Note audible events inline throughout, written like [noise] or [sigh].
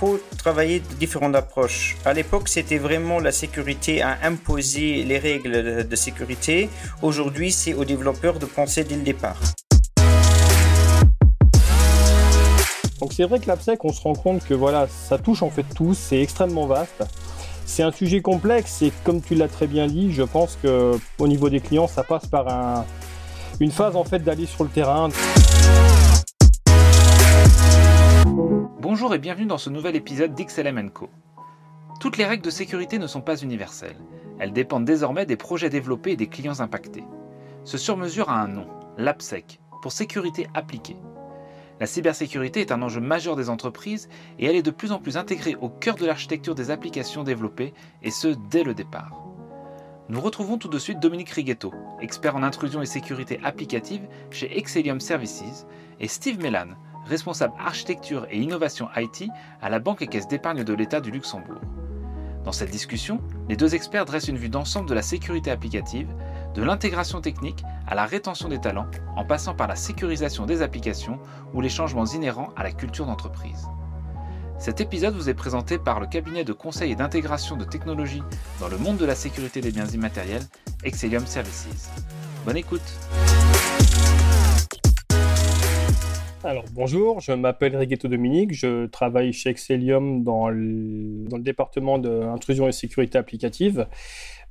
faut travailler différentes approches. À l'époque, c'était vraiment la sécurité à imposer les règles de sécurité. Aujourd'hui, c'est aux développeurs de penser dès le départ. Donc c'est vrai que l'AppSec, on se rend compte que voilà, ça touche en fait tout, c'est extrêmement vaste. C'est un sujet complexe et comme tu l'as très bien dit, je pense que au niveau des clients, ça passe par une phase en fait d'aller sur le terrain. Bonjour et bienvenue dans ce nouvel épisode d'XLM Co. Toutes les règles de sécurité ne sont pas universelles. Elles dépendent désormais des projets développés et des clients impactés. Ce sur-mesure a un nom, l'AppSec, pour sécurité appliquée. La cybersécurité est un enjeu majeur des entreprises et elle est de plus en plus intégrée au cœur de l'architecture des applications développées, et ce dès le départ. Nous retrouvons tout de suite Dominique Righetto, expert en intrusion et sécurité applicative chez Excellium Services, et Steve Mellan, responsable architecture et innovation IT à la Banque et Caisse d'épargne de l'État du Luxembourg. Dans cette discussion, les deux experts dressent une vue d'ensemble de la sécurité applicative, de l'intégration technique à la rétention des talents, en passant par la sécurisation des applications ou les changements inhérents à la culture d'entreprise. Cet épisode vous est présenté par le cabinet de conseil et d'intégration de technologies dans le monde de la sécurité des biens immatériels, Excellium Services. Bonne écoute alors bonjour, je m'appelle Righetto Dominique, je travaille chez Excellium dans le, département d'intrusion et sécurité applicative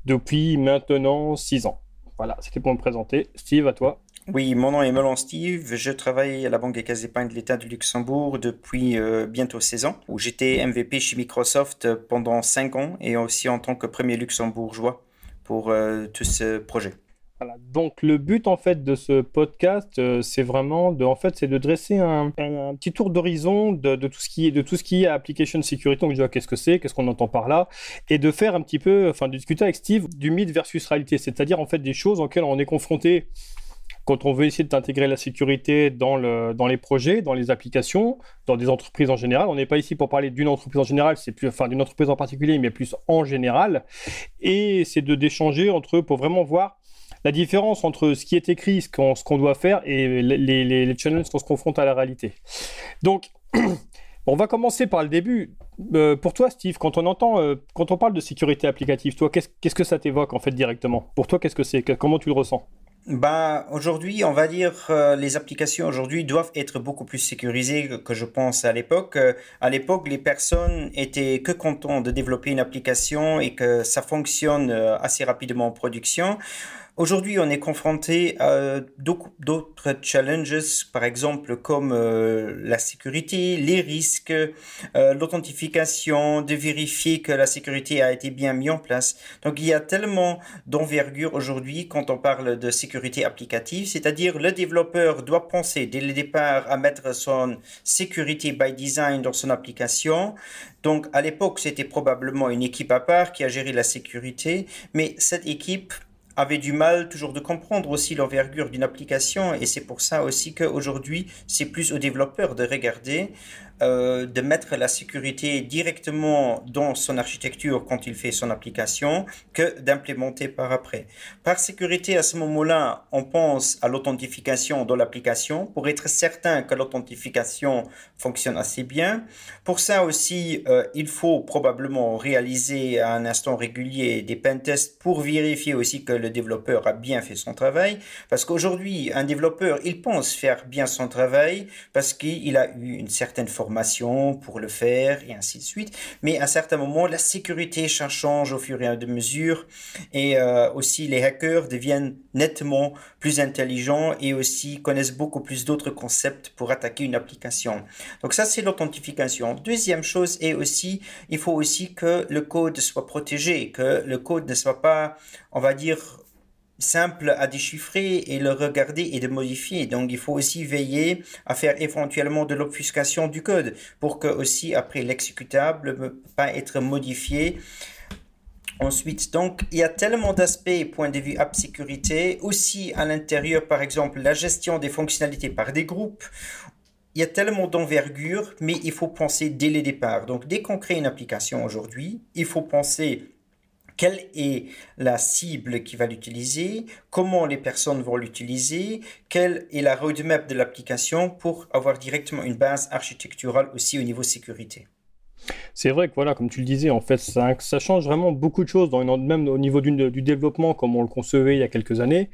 depuis maintenant six ans. Voilà, c'était pour me présenter. Steve, à toi. Oui, mon nom est Melon Steve. Je travaille à la Banque des Caisses d'épargne de l'État du Luxembourg depuis euh, bientôt 16 ans, où j'étais MVP chez Microsoft pendant 5 ans et aussi en tant que premier luxembourgeois pour euh, tout ce projet. Donc le but en fait de ce podcast, euh, c'est vraiment de, en fait, c'est de dresser un, petit tour d'horizon de, tout ce qui est de tout ce qui est application security. Donc déjà qu'est-ce que c'est, qu'est-ce qu'on entend par là, et de faire un petit peu, enfin de discuter avec Steve du mythe versus réalité, c'est-à-dire en fait des choses auxquelles on est confronté quand on veut essayer d'intégrer la sécurité dans, le, dans les projets, dans les applications, dans des entreprises en général. On n'est pas ici pour parler d'une entreprise en général, c'est plus, enfin d'une entreprise en particulier, mais plus en général. Et c'est d'échanger entre eux pour vraiment voir la différence entre ce qui est écrit, ce qu'on doit faire et les, les, challenges qu'on se confronte à la réalité. Donc, [clears throat] on va commencer par le début. Euh, pour toi, Steve, quand on entend, euh, quand on parle de sécurité applicative, toi, qu'est-ce que ça t'évoque en fait directement? Pour toi, qu'est-ce que c'est Comment tu le ressens? Bah, aujourd'hui, on va dire euh, les applications aujourd'hui doivent être beaucoup plus sécurisées que, je pense à l'époque. à l'époque, les personnes étaient que contents de développer une application et que ça fonctionne assez rapidement en production. Aujourd'hui, on est confronté à d'autres challenges, par exemple comme euh, la sécurité, les risques, euh, l'authentification, de vérifier que la sécurité a été bien mise en place. Donc il y a tellement d'envergure aujourd'hui quand on parle de sécurité applicative, c'est-à-dire le développeur doit penser dès le départ à mettre son sécurité by design dans son application. Donc à l'époque, c'était probablement une équipe à part qui a géré la sécurité, mais cette équipe avait du mal toujours de comprendre aussi l'envergure d'une application et c'est pour ça aussi qu'aujourd'hui c'est plus aux développeurs de regarder euh, de mettre la sécurité directement dans son architecture quand il fait son application que d'implémenter par après. Par sécurité, à ce moment-là, on pense à l'authentification dans l'application pour être certain que l'authentification fonctionne assez bien. Pour ça aussi, euh, il faut probablement réaliser à un instant régulier des pentests pour vérifier aussi que le développeur a bien fait son travail. Parce qu'aujourd'hui, un développeur, il pense faire bien son travail parce qu'il a eu une certaine formation pour le faire et ainsi de suite. Mais à certains moments, la sécurité change au fur et à mesure et euh, aussi les hackers deviennent nettement plus intelligents et aussi connaissent beaucoup plus d'autres concepts pour attaquer une application. Donc ça, c'est l'authentification. Deuxième chose est aussi, il faut aussi que le code soit protégé, que le code ne soit pas, on va dire, simple à déchiffrer et le regarder et de modifier. Donc il faut aussi veiller à faire éventuellement de l'obfuscation du code pour que aussi après l'exécutable ne peut pas être modifié. Ensuite, donc, il y a tellement d'aspects, point de vue app sécurité, aussi à l'intérieur, par exemple, la gestion des fonctionnalités par des groupes. Il y a tellement d'envergure, mais il faut penser dès le départ. Donc, dès qu'on crée une application aujourd'hui, il faut penser quelle est la cible qui va l'utiliser, comment les personnes vont l'utiliser, quelle est la roadmap de l'application pour avoir directement une base architecturale aussi au niveau sécurité. C'est vrai que voilà, comme tu le disais, en fait, ça, change vraiment beaucoup de choses, dans une, même au niveau du, du, développement, comme on le concevait il y a quelques années,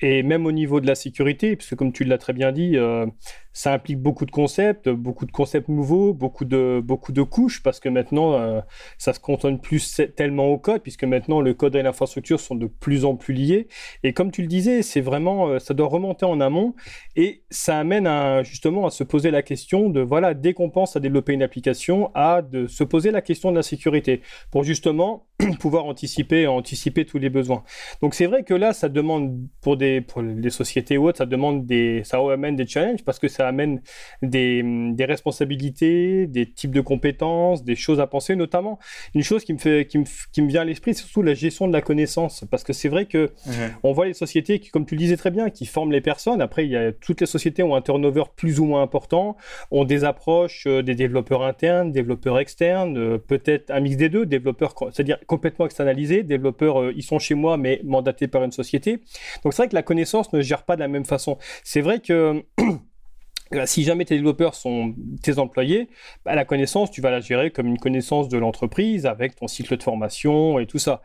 et même au niveau de la sécurité, puisque comme tu l'as très bien dit, euh, ça implique beaucoup de concepts, beaucoup de concepts nouveaux, beaucoup de, beaucoup de couches, parce que maintenant, euh, ça se cantonne plus tellement au code, puisque maintenant, le code et l'infrastructure sont de plus en plus liés. Et comme tu le disais, c'est vraiment, euh, ça doit remonter en amont, et ça amène justement à se poser la question de, voilà, dès qu'on pense à développer une application, à de se poser la question de la sécurité, pour justement [clears throat] pouvoir anticiper, anticiper tous les besoins. Donc c'est vrai que là, ça demande, pour des, pour les sociétés ou autres, ça demande des, ça amène des challenges, parce que ça amène des, des, responsabilités, des types de compétences, des choses à penser, notamment une chose qui me, fait, qui me, qui me vient à l'esprit, c'est surtout la gestion de la connaissance. Parce que c'est vrai que on voit les sociétés qui, comme tu le disais très bien, qui forment les personnes. Après, il y a, toutes les sociétés ont un turnover plus ou moins important, ont des approches euh, des développeurs internes, développeurs externes, euh, peut-être un mix des deux, développeurs, c'est-à-dire complètement externalisés, développeurs, euh, ils sont chez moi, mais mandatés par une société. Donc c'est vrai que la connaissance ne gère pas de la même façon. C'est vrai que [clears throat] si jamais tes développeurs sont tes employés, bah, la connaissance, tu vas la gérer comme une connaissance de l'entreprise avec ton cycle de formation et tout ça.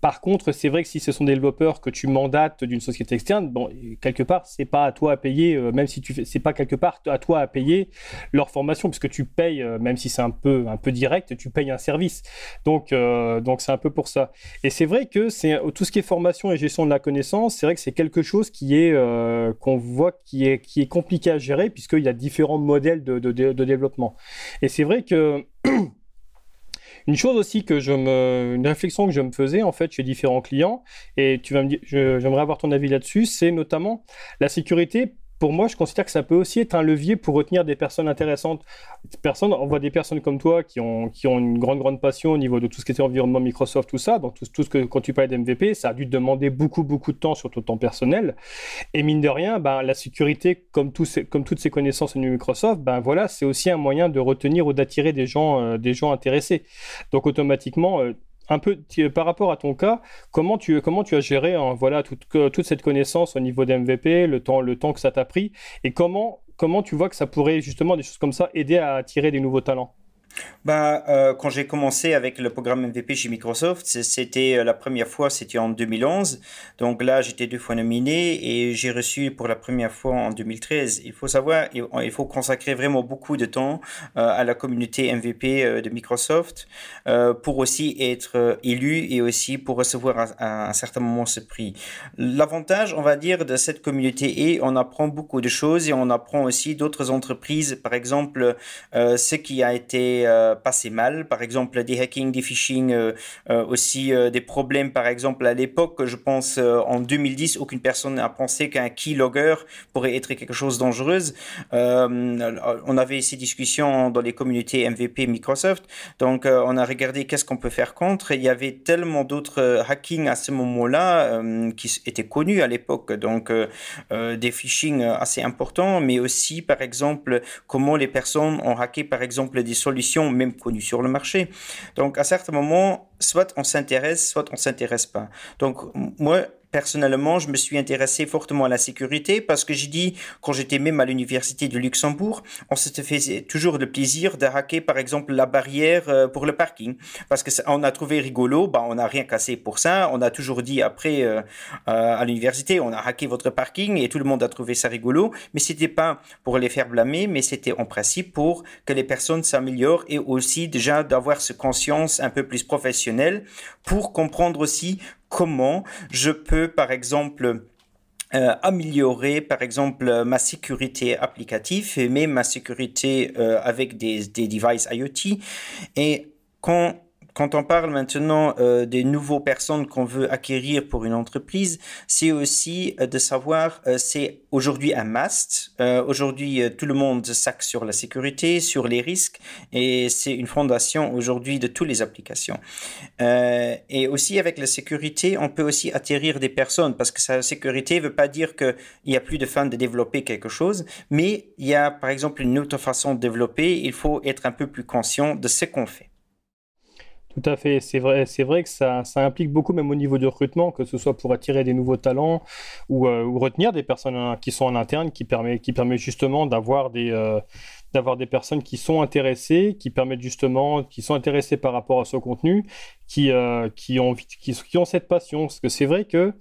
Par contre, c'est vrai que si ce sont des développeurs que tu mandates d'une société externe, bon, quelque part, c'est pas à toi à payer, euh, même si tu fais, c'est pas quelque part à toi à payer leur formation, puisque tu payes, euh, même si c'est un peu, un peu direct, tu payes un service. Donc, euh, donc c'est un peu pour ça. Et c'est vrai que c'est tout ce qui est formation et gestion de la connaissance, c'est vrai que c'est quelque chose qui est, qu'on voit qui est, qui est compliqué à gérer, puisqu'il y a différents modèles de, de, de développement. Et c'est vrai que [clears throat] Une chose aussi que je me, une réflexion que je me faisais en fait chez différents clients, et tu vas me dire, j'aimerais avoir ton avis là-dessus, c'est notamment la sécurité pour moi, je considère que ça peut aussi être un levier pour retenir des personnes intéressantes. Personnes, on voit des personnes comme toi qui ont, qui ont une grande, grande passion au niveau de tout ce qui était environnement Microsoft, tout ça. Donc, tout, tout ce que, quand tu parlais d'MVP, ça a dû demander beaucoup, beaucoup de temps, surtout de temps personnel. Et mine de rien, ben, la sécurité, comme, tous comme toutes ces connaissances au Microsoft, ben voilà, c'est aussi un moyen de retenir ou d'attirer des gens, euh, des gens intéressés. Donc, automatiquement, euh, un peu par rapport à ton cas, comment tu, comment tu as géré hein, voilà, toute, toute cette connaissance au niveau d'MVP, le temps, le temps que ça t'a pris, et comment, comment tu vois que ça pourrait justement, des choses comme ça, aider à attirer des nouveaux talents? Bah, euh, quand j'ai commencé avec le programme MVP chez Microsoft, c'était euh, la première fois, c'était en 2011. Donc là, j'étais deux fois nominé et j'ai reçu pour la première fois en 2013. Il faut savoir, il faut consacrer vraiment beaucoup de temps euh, à la communauté MVP de Microsoft pour aussi être élu et aussi pour recevoir à, un certain moment ce prix. L'avantage, on va dire, de cette communauté est on apprend beaucoup de choses et on apprend aussi d'autres entreprises. Par exemple, ce qui a été euh, passé mal. Par exemple, des hacking, des phishing, euh, euh, aussi des problèmes. Par exemple, à l'époque, je pense en 2010, aucune personne n'a pensé qu'un keylogger pourrait être quelque chose de dangereux. on avait ces discussions dans les communautés MVP Microsoft. Donc, on a regardé qu'est-ce qu'on peut faire contre. Il y avait tellement d'autres hacking à ce moment-là qui étaient connus à l'époque. Donc, des phishing assez importants, mais aussi, par exemple, comment les personnes ont hacké, par exemple, des solutions même connues sur le marché. Donc à certains moments, soit on s'intéresse, soit on s'intéresse pas. Donc moi, personnellement, je me suis intéressé fortement à la sécurité parce que j'ai dit, quand j'étais même à l'université de Luxembourg, on se faisait toujours le plaisir de hacker, par exemple, la barrière euh, pour le parking. Parce que on a trouvé rigolo, bah, on n'a rien cassé pour ça. On a toujours dit après, euh, euh, à l'université, on a hacké votre parking et tout le monde a trouvé ça rigolo. Mais c'était pas pour les faire blâmer, mais c'était en principe pour que les personnes s'améliorent et aussi déjà d'avoir ce conscience un peu plus professionnelle pour comprendre aussi comment je peux, par exemple, euh, améliorer par exemple ma sécurité applicative et même ma sécurité euh, avec des, des devices IoT et quand quand on parle maintenant euh, des nouveaux personnes qu'on veut acquérir pour une entreprise, c'est aussi euh, de savoir, euh, c'est aujourd'hui un must. aujourd'hui, tout le monde s'axe sur la sécurité, sur les risques, et c'est une fondation aujourd'hui de toutes les applications. et aussi avec la sécurité, on peut aussi atterrir des personnes, parce que la sécurité ne veut pas dire qu'il n'y a plus de fin de développer quelque chose, mais il y a par exemple une autre façon de développer, il faut être un peu plus conscient de ce qu'on fait. Tout à fait, c'est vrai, c'est vrai que ça, ça, implique beaucoup même au niveau du recrutement, que ce soit pour attirer des nouveaux talents ou, euh, retenir des personnes qui sont en interne, qui permet, qui permet justement d'avoir des, euh, des personnes qui sont intéressées, qui permettent justement, qui sont intéressées par rapport à ce contenu, qui, euh, qui, ont, qui, ont cette passion. Parce que c'est vrai que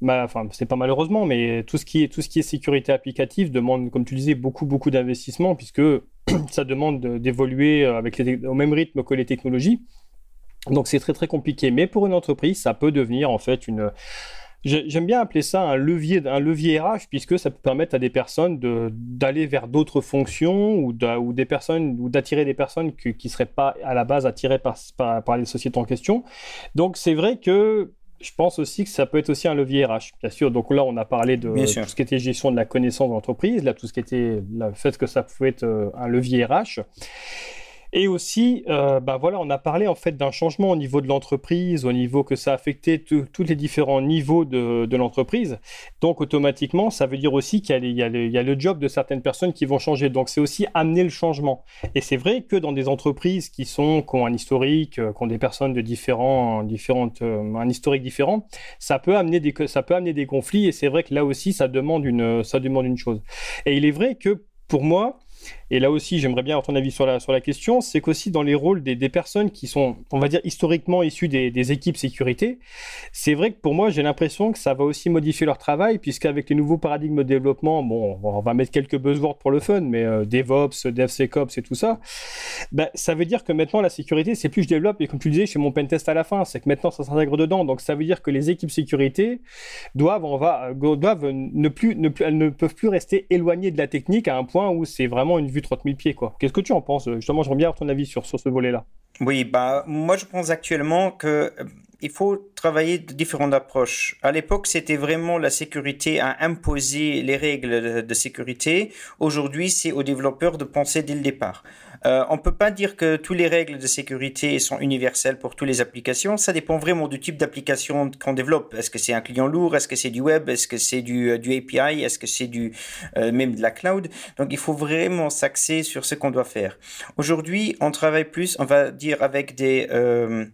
bah, enfin, c'est pas malheureusement, mais tout ce, qui est, tout ce qui est sécurité applicative demande, comme tu disais, beaucoup, beaucoup d'investissement, puisque [clears throat] ça demande d'évoluer au même rythme que les technologies. Donc c'est très très compliqué. Mais pour une entreprise, ça peut devenir en fait une... J'aime bien appeler ça un levier, un levier RH puisque ça peut permettre à des personnes d'aller vers d'autres fonctions ou, ou des personnes ou d'attirer des personnes qui ne seraient pas à la base attirées par, par, les sociétés en question. Donc c'est vrai que je pense aussi que ça peut être aussi un levier RH, bien sûr. Donc là, on a parlé de tout ce qui était gestion de la connaissance de l'entreprise, là, tout ce qui était le fait que ça pouvait être euh, un levier RH. Et aussi, euh, bah voilà, on a parlé en fait d'un changement au niveau de l'entreprise, au niveau que ça a affecté tous les différents niveaux de, l'entreprise. Donc automatiquement, ça veut dire aussi qu'il y, a le job de certaines personnes qui vont changer. Donc c'est aussi amener le changement. Et c'est vrai que dans des entreprises qui sont qui ont un historique, euh, qui ont des personnes de différents, différentes, euh, un historique différent, ça peut amener des ça peut amener des conflits. Et c'est vrai que là aussi, ça demande une ça demande une chose. Et il est vrai que pour moi, et là aussi, j'aimerais bien avoir ton avis sur la, sur la question, c'est qu'aussi dans les rôles des, des, personnes qui sont, on va dire, historiquement issues des, des équipes sécurité, c'est vrai que pour moi, j'ai l'impression que ça va aussi modifier leur travail, puisqu'avec les nouveaux paradigmes de développement, bon, on va mettre quelques buzzwords pour le fun, mais euh, DevOps, DevSecOps et tout ça, ben, ça veut dire que maintenant, la sécurité, c'est plus je développe, et comme tu le disais, chez mon pentest à la fin, c'est que maintenant, ça s'intègre dedans. Donc, ça veut dire que les équipes sécurité doivent, on va, doivent ne plus, ne plus, elles ne peuvent plus rester éloignées de la technique à un point où c'est vraiment une vue 30 000 pieds. Qu'est-ce que tu en penses Justement, j'aimerais bien avoir ton avis sur, sur ce volet-là. Oui, bah, moi je pense actuellement que euh, il faut travailler de différentes approches. À l'époque, c'était vraiment la sécurité à imposer les règles de sécurité. Aujourd'hui, c'est aux développeurs de penser dès le départ. Euh, on peut pas dire que toutes les règles de sécurité sont universelles pour toutes les applications. Ça dépend vraiment du type d'application qu'on développe. Est-ce que c'est un client lourd? Est-ce que c'est du web? Est-ce que c'est du, euh, API Est-ce que c'est du euh, même de la cloud? Donc il faut vraiment s'axer sur ce qu'on doit faire. Aujourd'hui, on travaille plus, on va dire, avec des,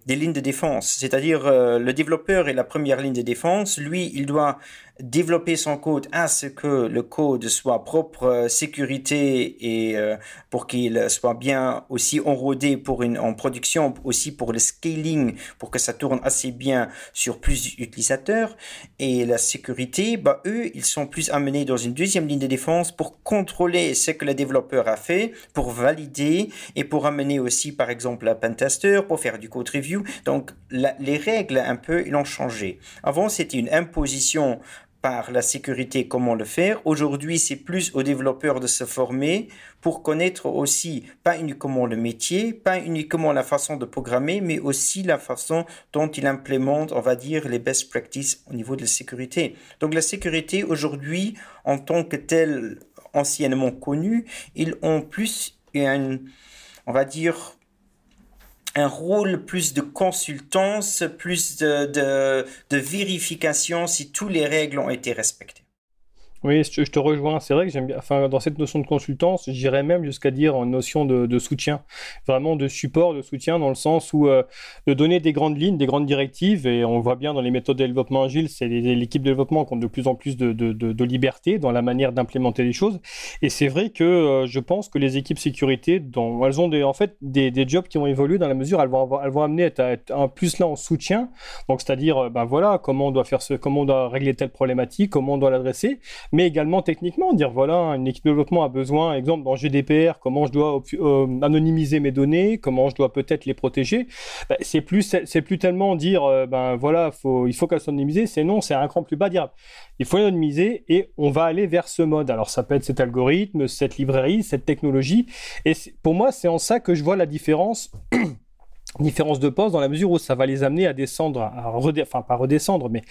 des lignes de défense. C'est-à-dire le développeur est la première ligne de défense. Lui, il doit développer son code à ce que le code soit propre euh, sécurité et euh, pour qu'il soit bien aussi enrodé pour une en production aussi pour le scaling pour que ça tourne assez bien sur plus d'utilisateurs et la sécurité bah eux ils sont plus amenés dans une deuxième ligne de défense pour contrôler ce que le développeur a fait pour valider et pour amener aussi par exemple un pentester pour faire du code review. Donc les règles un peu ils ont changé. Avant c'était une imposition par la sécurité comment le faire. Aujourd'hui, c'est plus aux développeurs de se former pour connaître aussi pas uniquement le métier, pas uniquement la façon de programmer, mais aussi la façon dont ils implémentent, on va dire, les best practices au niveau de la sécurité. Donc la sécurité aujourd'hui, en tant que telle anciennement connue, ils ont plus une, on va dire, un rôle plus de consultance, plus de, de, de vérification si toutes les règles ont été respectées. Oui, je te rejoins. C'est vrai que j'aime bien. Enfin, dans cette notion de consultance, j'irais même jusqu'à dire en notion de, soutien, vraiment de support, de soutien, dans le sens où euh, de donner des grandes lignes, des grandes directives. Et on voit bien dans les méthodes de développement agile, c'est l'équipe de développement qui ont de plus en plus de, de, de liberté dans la manière d'implémenter les choses. Et c'est vrai que euh, je pense que les équipes sécurité, dont, elles ont des, en fait des, des, jobs qui vont évoluer dans la mesure, elles vont, elles vont amener à être, à être un plus là en soutien. Donc, c'est-à-dire, ben voilà, comment on doit faire ce, comment on doit régler telle problématique, comment on doit l'adresser mais également techniquement, dire voilà, une équipe de développement a besoin, exemple dans GDPR, comment je dois euh, anonymiser mes données, comment je dois peut-être les protéger. Ben, c'est plus, c'est plus tellement dire euh, ben voilà, faut, il faut qu'elles soient anonymisées, c'est non, c'est un cran plus bas, dire il faut anonymiser et on va aller vers ce mode. Alors ça peut être cet algorithme, cette librairie, cette technologie, et pour moi c'est en ça que je vois la différence. Différence de poste dans la mesure où ça va les amener à descendre, à enfin pas redescendre, mais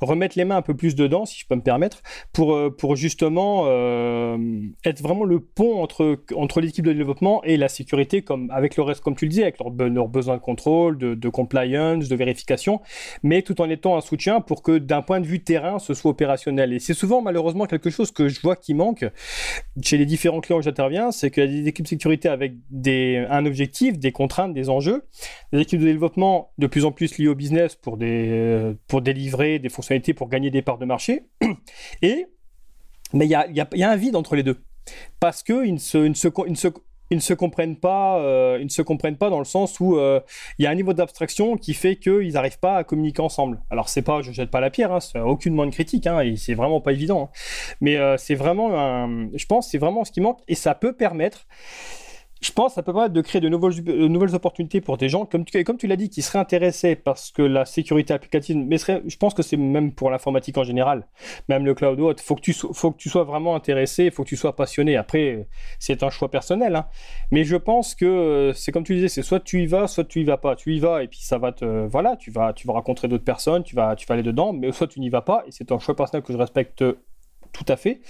remettre les mains un peu plus dedans, si je peux me permettre, pour, euh, pour justement euh, être vraiment le pont entre, entre l'équipe de développement et la sécurité, comme avec le reste, comme tu le disais, avec leurs leur besoins de contrôle, de, compliance, de vérification, mais tout en étant un soutien pour que d'un point de vue terrain, ce soit opérationnel. Et c'est souvent malheureusement quelque chose que je vois qui manque chez les différents clients où j'interviens, c'est qu'il y a des équipes sécurité avec des, un objectif, des contraintes, des enjeux, des équipes de développement de plus en plus liées au business pour, des, pour délivrer des fonctionnalités, pour gagner des parts de marché. [clears throat] Et mais il y a, y, y a, un vide entre les deux. Parce qu'ils ne se, se, se, ils se comprennent pas, euh, ils ne se comprennent pas dans le sens où euh, il y a un niveau d'abstraction qui fait qu'ils n'arrivent pas à communiquer ensemble. Alors c'est pas, je jette pas la pierre, hein, c'est aucunement une critique, hein, et c'est vraiment pas évident. Hein. Mais euh, c'est vraiment, je pense, c'est vraiment ce qui manque, et ça peut permettre je pense que ça peut permettre de créer de nouvelles, nouvelles opportunités pour des gens, comme tu, l'as dit, qui seraient intéressés parce que la sécurité applicative, mais je pense que c'est même pour l'informatique en général, même le cloud il faut, que tu, faut que tu sois vraiment intéressé, il faut que tu sois passionné. Après, c'est un choix personnel, hein. mais je pense que c'est comme tu disais, c'est soit tu y vas, soit tu y vas pas. Tu y vas et puis ça va te. Voilà, tu vas, tu vas rencontrer d'autres personnes, tu vas, tu vas aller dedans, mais soit tu n'y vas pas et c'est un choix personnel que je respecte tout à fait.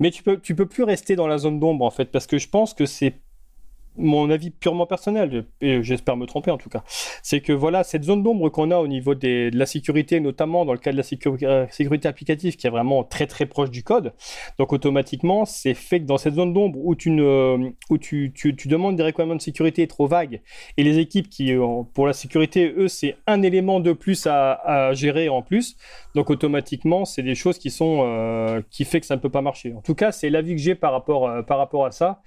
Mais tu peux, tu peux plus rester dans la zone d'ombre en fait, parce que je pense que c'est mon avis purement personnel, et j'espère me tromper en tout cas, c'est que voilà, cette zone d'ombre qu'on a au niveau de la sécurité, notamment dans le cas de la sécurité, sécurité applicative, qui est vraiment très très proche du code, donc automatiquement, c'est fait que dans cette zone d'ombre où, tu, ne, où tu, tu, demandes des requirements de sécurité trop vagues, et les équipes qui, euh, pour la sécurité, eux, c'est un élément de plus à, gérer en plus, donc automatiquement, c'est des choses qui sont, euh, qui fait que ça ne peut pas marcher. En tout cas, c'est l'avis que j'ai par rapport, euh, par rapport à ça,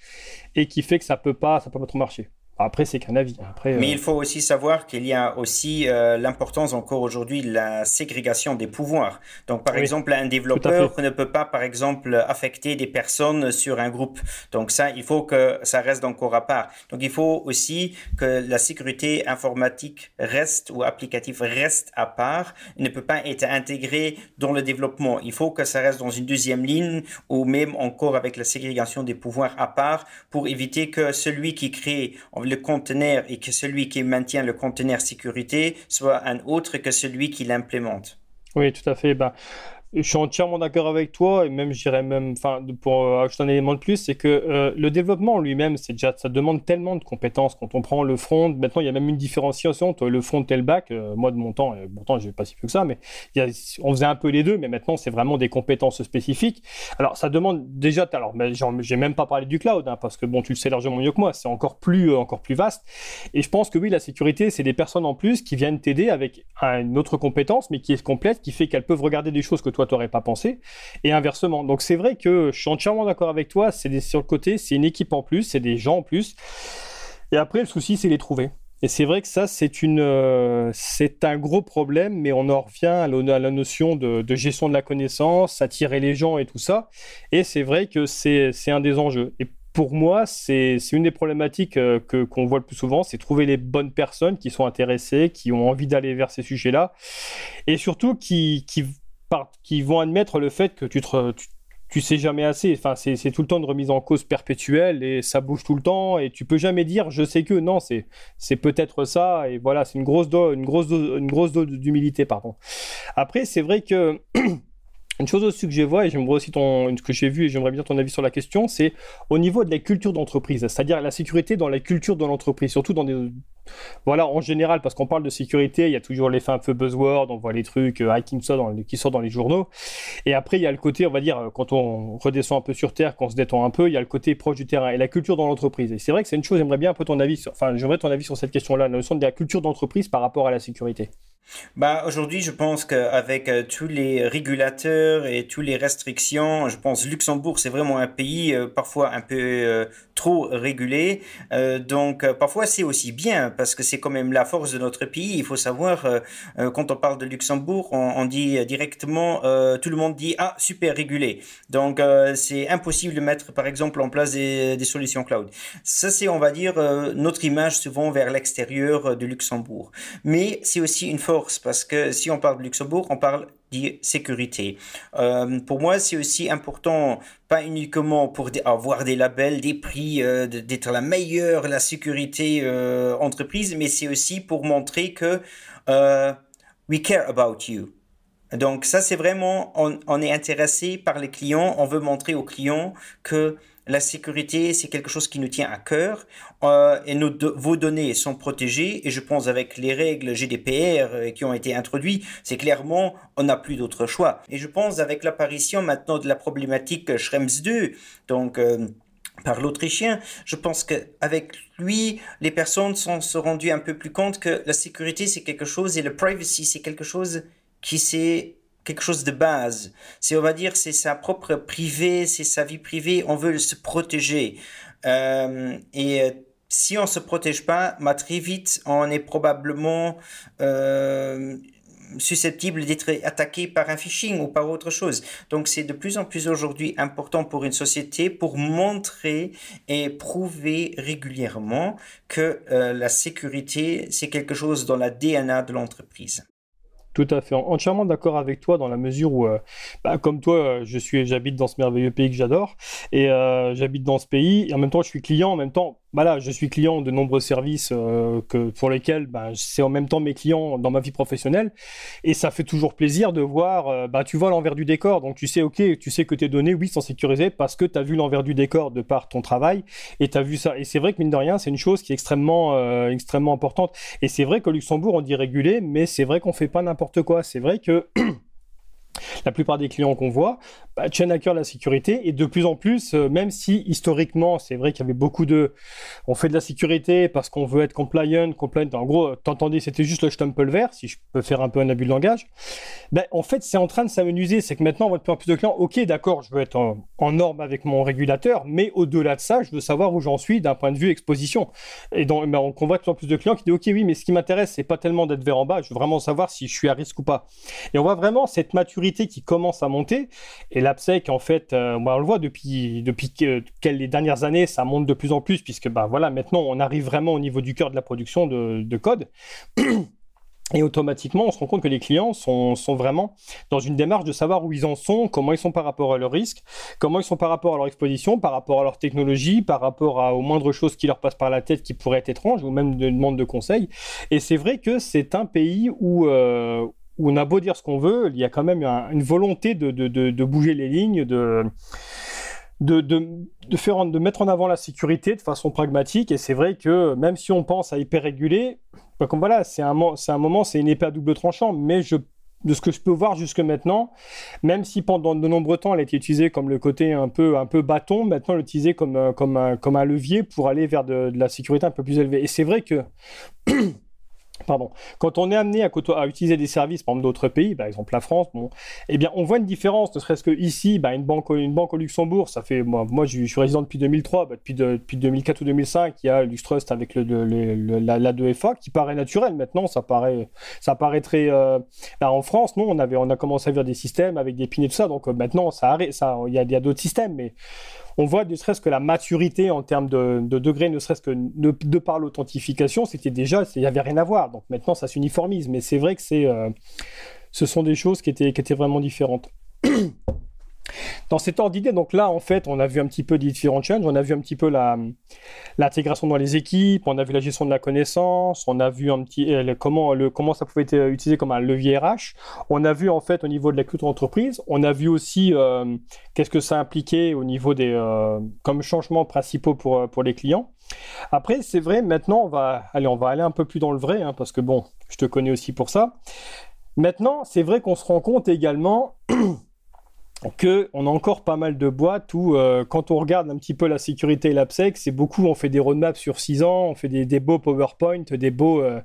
et qui fait que ça peut pas, ça peut pas trop marcher. Après, c'est qu'un avis. Après, Mais euh... il faut aussi savoir qu'il y a aussi euh, l'importance encore aujourd'hui de la ségrégation des pouvoirs. Donc, par oui, exemple, un développeur ne peut pas, par exemple, affecter des personnes sur un groupe. Donc, ça, il faut que ça reste encore à part. Donc, il faut aussi que la sécurité informatique reste ou applicative reste à part. Il ne peut pas être intégré dans le développement. Il faut que ça reste dans une deuxième ligne ou même encore avec la ségrégation des pouvoirs à part pour éviter que celui qui crée le conteneur et que celui qui maintient le conteneur sécurité soit un autre que celui qui l'implémente. Oui, tout à fait. Ben, je suis entièrement d'accord avec toi et même je dirais même enfin pour euh, ajouter un élément de plus c'est que euh, le développement lui-même c'est déjà ça demande tellement de compétences. Quand on prend le front maintenant il y a même une différenciation toi le front et le back. Euh, moi de mon temps et pourtant j'ai pas si peu que ça mais on faisait un peu les deux mais maintenant c'est vraiment des compétences spécifiques. Alors ça demande déjà alors mais j'ai même pas parlé du cloud hein, parce que bon tu le sais largement mieux que moi c'est encore plus encore plus vaste. Et je pense que oui la sécurité c'est des personnes en plus qui viennent t'aider avec une autre compétence mais qui est complète qui fait qu'elles peuvent regarder des choses que toi t'aurais pas pensé. Et inversement. Donc c'est vrai que je suis entièrement d'accord avec toi. C'est sur le côté c'est une équipe en plus c'est des gens en plus. Et après le souci c'est les trouver. Et c'est vrai que ça, c'est une, euh, c'est un gros problème, mais on en revient à, la notion de, gestion de la connaissance, attirer les gens et tout ça. Et c'est vrai que c'est, un des enjeux. Et pour moi, c'est, c'est une des problématiques euh, que, qu'on voit le plus souvent, c'est trouver les bonnes personnes qui sont intéressées, qui ont envie d'aller vers ces sujets-là, et surtout qui, qui qui vont admettre le fait que tu te, tu, sais jamais assez. Enfin, c'est, tout le temps de remise en cause perpétuelle et ça bouge tout le temps et tu peux jamais dire je sais que non, c'est, c'est peut-être ça et voilà, c'est une grosse dose, une grosse dose, une grosse dose d'humilité, pardon. Après, c'est vrai que [clears throat] Une chose aussi que je vois, et j'aimerais aussi ton, ce que j'ai vu, et j'aimerais bien ton avis sur la question, c'est au niveau de la culture d'entreprise, c'est-à-dire la sécurité dans la culture de l'entreprise, surtout dans des... Voilà, en général, parce qu'on parle de sécurité, il y a toujours l'effet un peu buzzword, on voit les trucs euh, hacking ça dans qui sortent dans les journaux, et après, il y a le côté, on va dire, quand on redescend un peu sur Terre, qu'on se détend un peu, il y a le côté proche du terrain, et la culture dans l'entreprise. Et c'est vrai que c'est une chose, j'aimerais bien un peu ton avis, sur, enfin, j'aimerais ton avis sur cette question-là, la notion de la culture d'entreprise par rapport à la sécurité. Bah, aujourd'hui, je pense qu'avec euh, tous les régulateurs et toutes les restrictions, je pense Luxembourg, c'est vraiment un pays euh, parfois un peu euh, trop régulé. Euh, donc, euh, parfois, c'est aussi bien parce que c'est quand même la force de notre pays. Il faut savoir, euh, quand on parle de Luxembourg, on, on dit directement, tout le monde dit, ah, super régulé. Donc, c'est impossible de mettre, par exemple, en place des, des solutions cloud. Ça, c'est, on va dire, notre image souvent vers l'extérieur de Luxembourg. Mais c'est aussi une force parce que si on parle de Luxembourg, on parle dit sécurité. Euh, pour moi, c'est aussi important, pas uniquement pour avoir des labels, des prix, euh, d'être la meilleure, la sécurité euh, entreprise, mais c'est aussi pour montrer que we care about you. Donc ça, c'est vraiment, on est intéressé par les clients, on veut montrer aux clients que la sécurité, c'est quelque chose qui nous tient à cœur euh, et nos, vos données sont protégées. Et je pense avec les règles GDPR euh, qui ont été introduites, c'est clairement, on n'a plus d'autre choix. Et je pense avec l'apparition maintenant de la problématique Schrems 2, donc... Euh, par l'Autrichien, je pense qu'avec lui, les personnes sont se rendues un peu plus compte que la sécurité c'est quelque chose et le privacy c'est quelque chose qui c'est quelque chose de base. C'est on va dire c'est sa propre privée, c'est sa vie privée. On veut se protéger euh, et euh, si on se protège pas, bah, très vite on est probablement euh, susceptible d'être attaqué par un phishing ou par autre chose. Donc c'est de plus en plus aujourd'hui important pour une société pour montrer et prouver régulièrement que la sécurité, c'est quelque chose dans la DNA de l'entreprise. Tout à fait, entièrement d'accord avec toi dans la mesure où, euh, bah, comme toi, je suis, j'habite dans ce merveilleux pays que j'adore. Et euh, j'habite dans ce pays. Et en même temps je suis client, en même temps bah je suis client de nombreux services euh, que, pour lesquels bah, c'est en même temps mes clients dans ma vie professionnelle. Et ça fait toujours plaisir de voir, bah, tu vois l'envers du décor. Donc tu sais, ok, tu sais que tes données, oui, sont sécurisées parce que tu as vu l'envers du décor de par ton travail et tu as vu ça. Et c'est vrai que mine de rien, c'est une chose qui est extrêmement, euh, extrêmement importante. Et c'est vrai qu'au Luxembourg, on dit régulé, mais c'est vrai qu'on fait pas n'importe quoi. C'est vrai que [clears throat] la plupart des clients qu'on voit bah, tiennent à cœur la sécurité et de plus en plus, euh, même si historiquement, c'est vrai qu'il y avait beaucoup de, on fait de la sécurité parce qu'on veut être compliant, compliant. En gros, t'entendais, c'était juste le stumple vert, si je peux faire un peu un abus de langage. Ben, en fait, c'est en train de s'amenuiser. C'est que maintenant, on voit de plus en plus de clients. Ok, d'accord, je veux être en, norme avec mon régulateur, mais au-delà de ça, je veux savoir où j'en suis d'un point de vue exposition. Et donc, ben, on voit de plus en plus de clients qui disent, ok, oui, mais ce qui m'intéresse, c'est pas tellement d'être vert en bas. Je veux vraiment savoir si je suis à risque ou pas. Et on voit vraiment cette maturité qui commence à monter. Et l'AppSec, en fait, euh, on le voit depuis, depuis que, les dernières années, ça monte de plus en plus, puisque ben, voilà, maintenant, on arrive vraiment au niveau du cœur de la production de, de code. [clears throat] Et automatiquement, on se rend compte que les clients sont, sont, vraiment dans une démarche de savoir où ils en sont, comment ils sont par rapport à leur risque, comment ils sont par rapport à leur exposition, par rapport à leur technologie, par rapport aux moindres choses qui leur passent par la tête qui pourraient être étranges ou même de demande de conseils. Et c'est vrai que c'est un pays où, euh, où on a beau dire ce qu'on veut, il y a quand même une volonté de, de, de, bouger les lignes, de, de, de, faire, de mettre en avant la sécurité de façon pragmatique. Et c'est vrai que même si on pense à hyper réguler, comme voilà, c'est un, un moment, c'est une épée à double tranchant, mais je de ce que je peux voir jusque maintenant, même si pendant de nombreux temps elle a été utilisée comme le côté un peu, un peu bâton, maintenant elle est utilisée comme, comme, un, comme un levier pour aller vers de la sécurité un peu plus élevée. Et c'est vrai que [clears throat] Pardon. Quand on est amené à, utiliser des services, par exemple, d'autres pays, par exemple la France, bon, eh bien, on voit une différence, ne serait-ce que ici, bah, une, banque, au Luxembourg, ça fait, moi, je suis résident depuis 2003, bah, depuis, depuis 2004 ou 2005, il y a LuxTrust avec la, la 2FA, qui paraît naturel maintenant, ça paraît, ça très... Euh, là, en France, non, on, avait, on a commencé à faire des systèmes avec des pins et tout ça, donc euh, maintenant, ça ça, il y a, a d'autres systèmes, mais on voit ne serait-ce que la maturité en termes de, degré, ne serait-ce que de, par l'authentification, c'était déjà, il n'y avait rien à voir. Donc maintenant, ça s'uniformise. Mais c'est vrai que c'est, euh, ce sont des choses qui étaient, qui étaient vraiment différentes. Dans cet ordre d'idée, donc là, en fait, on a vu un petit peu différents changes, on a vu un petit peu l'intégration dans les équipes, on a vu la gestion de la connaissance, on a vu un petit euh, comment, comment ça pouvait être euh, utilisé comme un levier RH, on a vu en fait au niveau de la culture d'entreprise, on a vu aussi euh, qu'est-ce que ça impliquait au niveau des comme changements principaux pour, pour les clients. Après, c'est vrai, maintenant, on va, aller, on va aller un peu plus dans le vrai, hein, parce que bon, je te connais aussi pour ça. Maintenant, c'est vrai qu'on se rend compte également [clears throat] que on a encore pas mal de boîtes où euh, quand on regarde un petit peu la sécurité et l'AppSec, c'est beaucoup on fait des roadmaps sur 6 ans, on fait des, beaux PowerPoint, des beaux euh,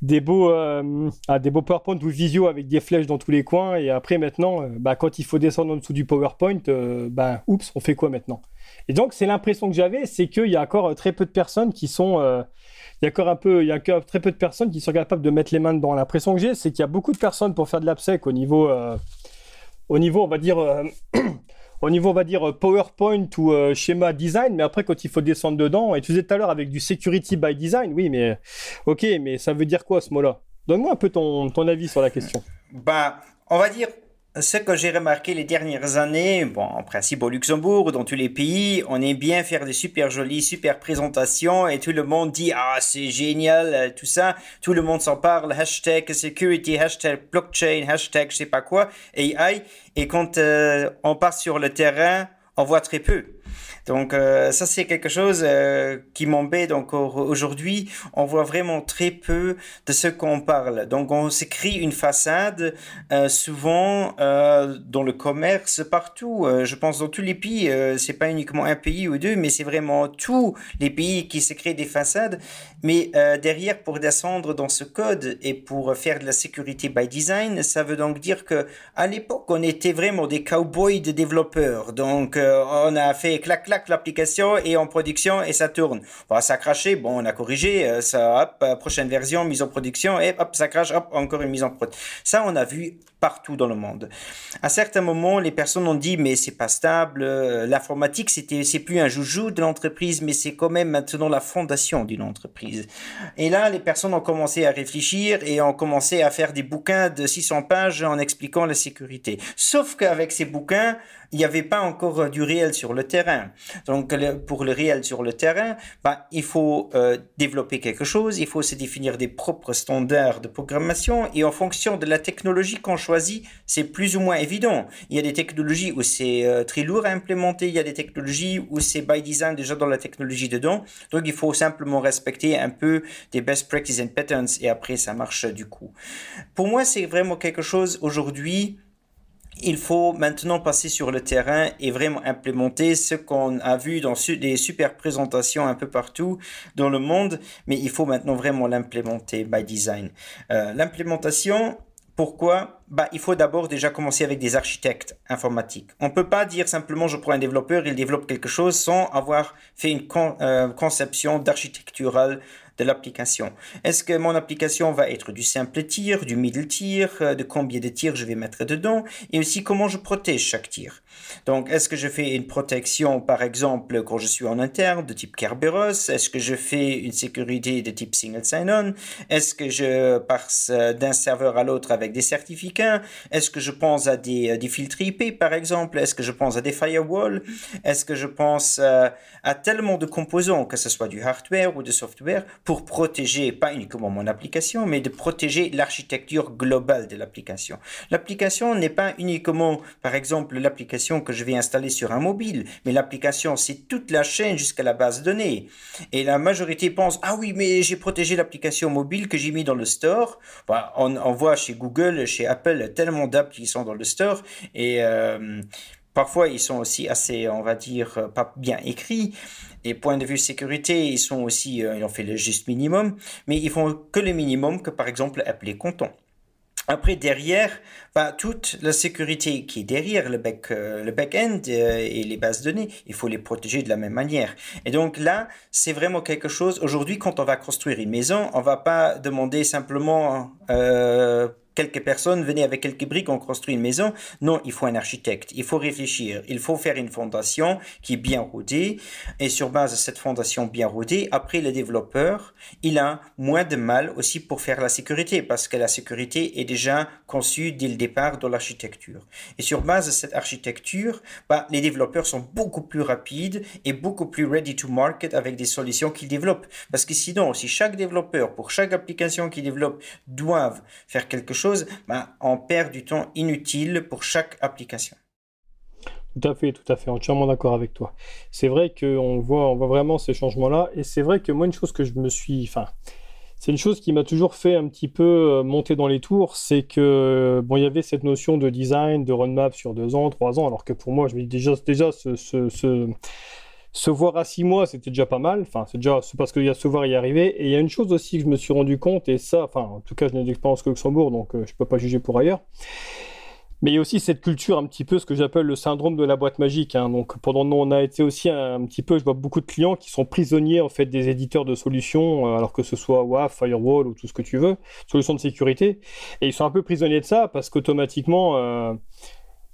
des beaux euh, ah, des PowerPoint ou visio avec des flèches dans tous les coins et après maintenant bah, quand il faut descendre en dessous du PowerPoint bah oups, on fait quoi maintenant? Et donc c'est l'impression que j'avais, c'est qu'il y a encore très peu de personnes qui sont il y a encore un peu, il y a encore très peu de personnes qui sont capables de mettre les mains dedans. L'impression que j'ai, c'est qu'il y a beaucoup de personnes pour faire de l'AppSec au niveau au niveau, on va dire, euh, [clears throat] au niveau, on va dire euh, PowerPoint ou euh, schéma design, mais après, quand il faut descendre dedans, et tu disais tout à l'heure avec du security by design, oui, mais ok, mais ça veut dire quoi ce mot-là? Donne-moi un peu ton, ton avis sur la question. Bah, on va dire ce que j'ai remarqué les dernières années, bon, en principe au Luxembourg, dans tous les pays, on aime bien faire des super jolies, super présentations et tout le monde dit ah c'est génial, euh, tout ça, tout le monde s'en parle, hashtag security, hashtag blockchain, hashtag je sais pas quoi, AI, et quand euh, on passe sur le terrain, on voit très peu. Donc euh, ça c'est quelque chose euh, qui m'embête encore aujourd'hui. On voit vraiment très peu de ce qu'on parle. Donc on s'écrit une façade euh, souvent dans le commerce partout. je pense dans tous les pays. c'est pas uniquement un pays ou deux, mais c'est vraiment tous les pays qui se créent des façades. Mais derrière pour descendre dans ce code et pour faire de la sécurité by design, ça veut donc dire que à l'époque on était vraiment des cowboys de développeurs. Donc on a fait clac clac l'application et en production et ça tourne. Bon, ça a craché, bon, on a corrigé, euh, ça, hop, euh, prochaine version, mise en production, et hop, ça crache, hop, encore une mise en prod. Ça, on a vu partout dans le monde. À certains moments, les personnes ont dit, mais c'est pas stable, euh, l'informatique, c'était, c'est plus un joujou de l'entreprise, mais c'est quand même maintenant la fondation d'une entreprise. Et là, les personnes ont commencé à réfléchir et ont commencé à faire des bouquins de 600 pages en expliquant la sécurité. Sauf qu'avec ces bouquins, il n'y avait pas encore du réel sur le terrain. Donc, pour le réel sur le terrain, bah, il faut euh, développer quelque chose, il faut se définir des propres standards de programmation et en fonction de la technologie qu'on choisit, c'est plus ou moins évident. Il y a des technologies où c'est euh, très lourd à implémenter, il y a des technologies où c'est by design déjà dans la technologie dedans. Donc, il faut simplement respecter un peu des best practices and patterns et après, ça marche du coup. Pour moi, c'est vraiment quelque chose aujourd'hui il faut maintenant passer sur le terrain et vraiment implémenter ce qu'on a vu dans des super présentations un peu partout dans le monde, mais il faut maintenant vraiment l'implémenter by design. Euh, l'implémentation, pourquoi? Bah, Il faut d'abord déjà commencer avec des architectes informatiques. On ne peut pas dire simplement je prends un développeur, il développe quelque chose sans avoir fait une euh, conception d'architectural de l'application. Est-ce que mon application va être du simple tir, du middle tir, euh, de combien de tirs je vais mettre dedans, et aussi comment je protège chaque tir? Donc, est-ce que je fais une protection, par exemple, quand je suis en interne, de type Kerberos? Est-ce que je fais une sécurité de type single sign-on? Est-ce que je passe euh, d'un serveur à l'autre avec des certificats? Est-ce que je pense à des, euh, filtres IP, par exemple? Est-ce que je pense à des firewalls? Est-ce que je pense à tellement de composants, que ce soit du hardware ou du software, pour protéger pas uniquement mon application, mais de protéger l'architecture globale de l'application. L'application n'est pas uniquement, par exemple, l'application que je vais installer sur un mobile, mais l'application, c'est toute la chaîne jusqu'à la base de données. Et la majorité pense, ah oui, mais j'ai protégé l'application mobile que j'ai mis dans le store. Bah, on, on, voit chez Google, chez Apple, tellement d'apps qui sont dans le store. Et euh, Parfois, ils sont aussi assez, on va dire, euh, pas bien écrits. Et point de vue sécurité, ils sont aussi, euh, ils ont fait le juste minimum, mais ils font que le minimum que, par exemple, appeler content. Après, derrière, bah, toute la sécurité qui est derrière le back, euh, le back-end et les bases de données, il faut les protéger de la même manière. Et donc là, c'est vraiment quelque chose. Aujourd'hui, quand on va construire une maison, on va pas demander simplement euh, quelques personnes, venaient avec quelques briques, on construit une maison. Non, il faut un architecte, il faut réfléchir, il faut faire une fondation qui est bien rodée. Et sur base de cette fondation bien rodée, après le développeur, il a moins de mal aussi pour faire la sécurité, parce que la sécurité est déjà conçue dès le départ dans l'architecture. Et sur base de cette architecture, bah, les développeurs sont beaucoup plus rapides et beaucoup plus ready to market avec des solutions qu'ils développent. Parce que sinon, si chaque développeur, pour chaque application qu'il développe, doivent faire quelque chose, ben, on perd du temps inutile pour chaque application. Tout à fait, tout à fait, entièrement d'accord avec toi. C'est vrai qu'on voit, on voit vraiment ces changements-là, et c'est vrai que moi, une chose que je me suis, enfin, c'est une chose qui m'a toujours fait un petit peu euh, monter dans les tours, c'est que bon, il y avait cette notion de design, de roadmap sur deux ans, trois ans, alors que pour moi, je me dis déjà, déjà ce, ce, ce se voir à six mois, c'était déjà pas mal. Enfin, c'est déjà parce qu'il y a se voir y arriver. Et il y a une chose aussi que je me suis rendu compte, et ça, enfin, en tout cas, je n'ai d'expérience que Luxembourg, donc euh, je ne peux pas juger pour ailleurs. Mais il y a aussi cette culture, un petit peu ce que j'appelle le syndrome de la boîte magique. Hein. Donc, pendant nous, on a été aussi un, petit peu, je vois beaucoup de clients qui sont prisonniers en fait des éditeurs de solutions, euh, alors que ce soit WAF, Firewall ou tout ce que tu veux, solutions de sécurité. Et ils sont un peu prisonniers de ça parce qu'automatiquement, euh,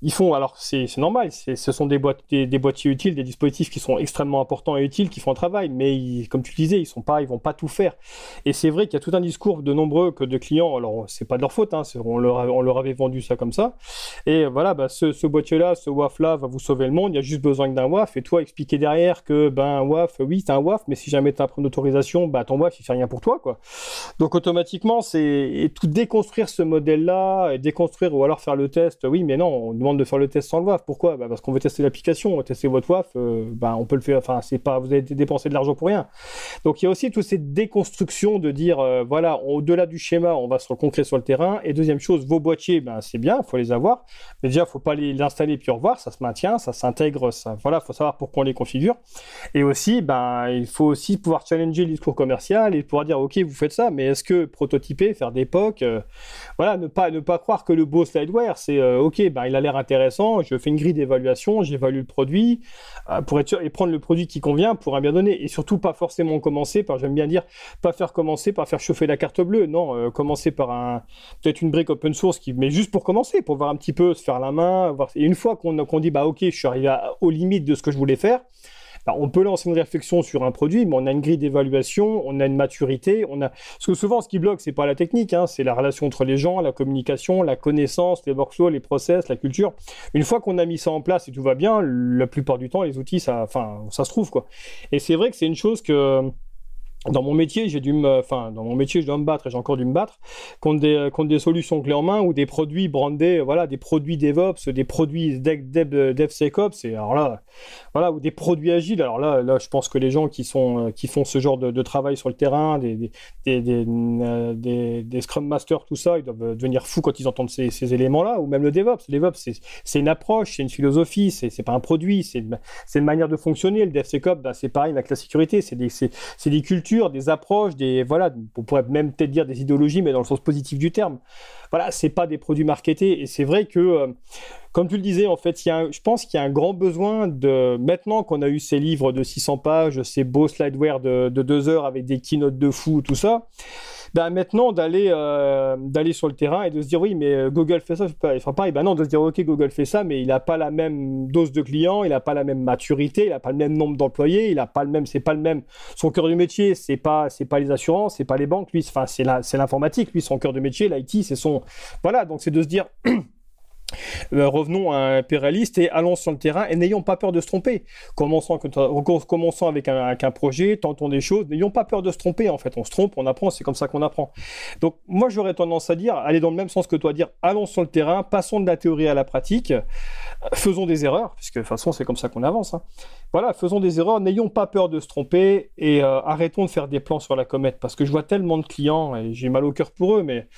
ils font, alors c'est normal, ce sont des, boîtes, des, boîtiers utiles, des dispositifs qui sont extrêmement importants et utiles, qui font un travail, mais comme tu disais, ils sont pas, ils vont pas tout faire. Et c'est vrai qu'il y a tout un discours de nombreux que de clients, alors c'est pas de leur faute, hein, on, leur, on leur avait vendu ça comme ça. Et voilà, bah, ce, boîtier-là, ce WAF-là va vous sauver le monde, il y a juste besoin d'un WAF, et toi expliquer derrière que ben un WAF, oui, c'est un WAF, mais si jamais tu as une autorisation, bah, ton WAF, il fait rien pour toi. quoi. Donc automatiquement, c'est tout déconstruire ce modèle-là, déconstruire ou alors faire le test, oui, mais non, on demande de faire le test sans le WAF. Pourquoi? Bah, Parce qu'on veut tester l'application, on veut tester votre WAF, euh, bah, on peut le faire. Enfin, c'est pas, vous avez dépensé de l'argent pour rien. Donc il y a aussi toute cette déconstruction de dire, euh, voilà, au-delà du schéma, on va se concret sur le terrain. Et deuxième chose, vos boîtiers, ben, c'est bien, il faut les avoir. Mais déjà, il faut pas les installer puis revoir, ça se maintient, ça s'intègre, ça, voilà, faut savoir pourquoi on les configure. Et aussi, ben, il faut aussi pouvoir challenger le discours commercial et pouvoir dire, ok, vous faites ça, mais est-ce que prototyper, faire des POC, euh, voilà, ne pas, ne pas croire que le beau slideware, c'est, ok, ben, il a l'air intéressant, je fais une grille d'évaluation, j'évalue le produit, euh, pour être sûr, et prendre le produit qui convient pour un bien donné, et surtout pas forcément commencer par, j'aime bien dire, pas faire commencer par faire chauffer la carte bleue, non, commencer par peut-être une brique open source qui, mais juste pour commencer, pour voir un petit peu, se faire la main, et une fois qu'on dit, bah, ok, je suis arrivé aux limites de ce que je voulais faire, on peut lancer une réflexion sur un produit, mais on a une grille d'évaluation, on a une maturité, on a. Parce que souvent, ce qui bloque, c'est pas la technique, hein, c'est la relation entre les gens, la communication, la connaissance, les workflows, les process, la culture. Une fois qu'on a mis ça en place et tout va bien, la plupart du temps, les outils, ça, enfin, ça se trouve quoi. Et c'est vrai que c'est une chose que dans mon métier, j'ai dû me, enfin, dans mon métier, je dois me battre et j'ai encore dû me battre contre des, contre des solutions clés en main ou des produits brandés, voilà, des produits DevOps, des produits Dev, DevSecOps, alors là, voilà, ou des produits agiles. Alors là, là, je pense que les gens qui sont, qui font ce genre de, travail sur le terrain, des, des, des, euh, des, Scrum Masters, tout ça, ils doivent devenir fous quand ils entendent ces, éléments-là, ou même le DevOps. Le DevOps, c'est une approche, c'est une philosophie, c'est pas un produit, c'est une, une, manière de fonctionner. Le DevSecOps, bah, c'est pareil avec la sécurité, c'est des, des des approches, des voilà, on pourrait même peut-être dire des idéologies, mais dans le sens positif du terme. Voilà, c'est pas des produits marketés et c'est vrai que, euh, comme tu le disais, en fait, il y a je pense qu'il y a un grand besoin de maintenant qu'on a eu ces livres de 600 pages, ces beaux slideware de, de deux heures avec des keynotes de fou, tout ça bah, maintenant d'aller euh, d'aller sur le terrain et de se dire oui mais euh, Google fait ça, il fera pareil. Bah non, de se dire ok Google fait ça, mais il n'a pas la même dose de clients, il n'a pas la même maturité, il n'a pas le même nombre d'employés, il n'a pas le même, c'est pas le même. Son cœur du métier, c'est pas c'est pas les assurances, c'est pas les banques, lui, enfin c'est c'est l'informatique, lui son cœur de métier, l'IT, c'est son voilà. Donc c'est de se dire [clears throat] Euh, revenons à un impérialiste et allons sur le terrain et n'ayons pas peur de se tromper. Commençons, avec, un, un, projet, tentons des choses, n'ayons pas peur de se tromper en fait. On se trompe, on apprend, c'est comme ça qu'on apprend. Donc moi j'aurais tendance à dire, aller dans le même sens que toi, dire allons sur le terrain, passons de la théorie à la pratique, faisons des erreurs, puisque de toute façon c'est comme ça qu'on avance. Hein. Voilà, faisons des erreurs, n'ayons pas peur de se tromper et euh, arrêtons de faire des plans sur la comète parce que je vois tellement de clients et j'ai mal au cœur pour eux, mais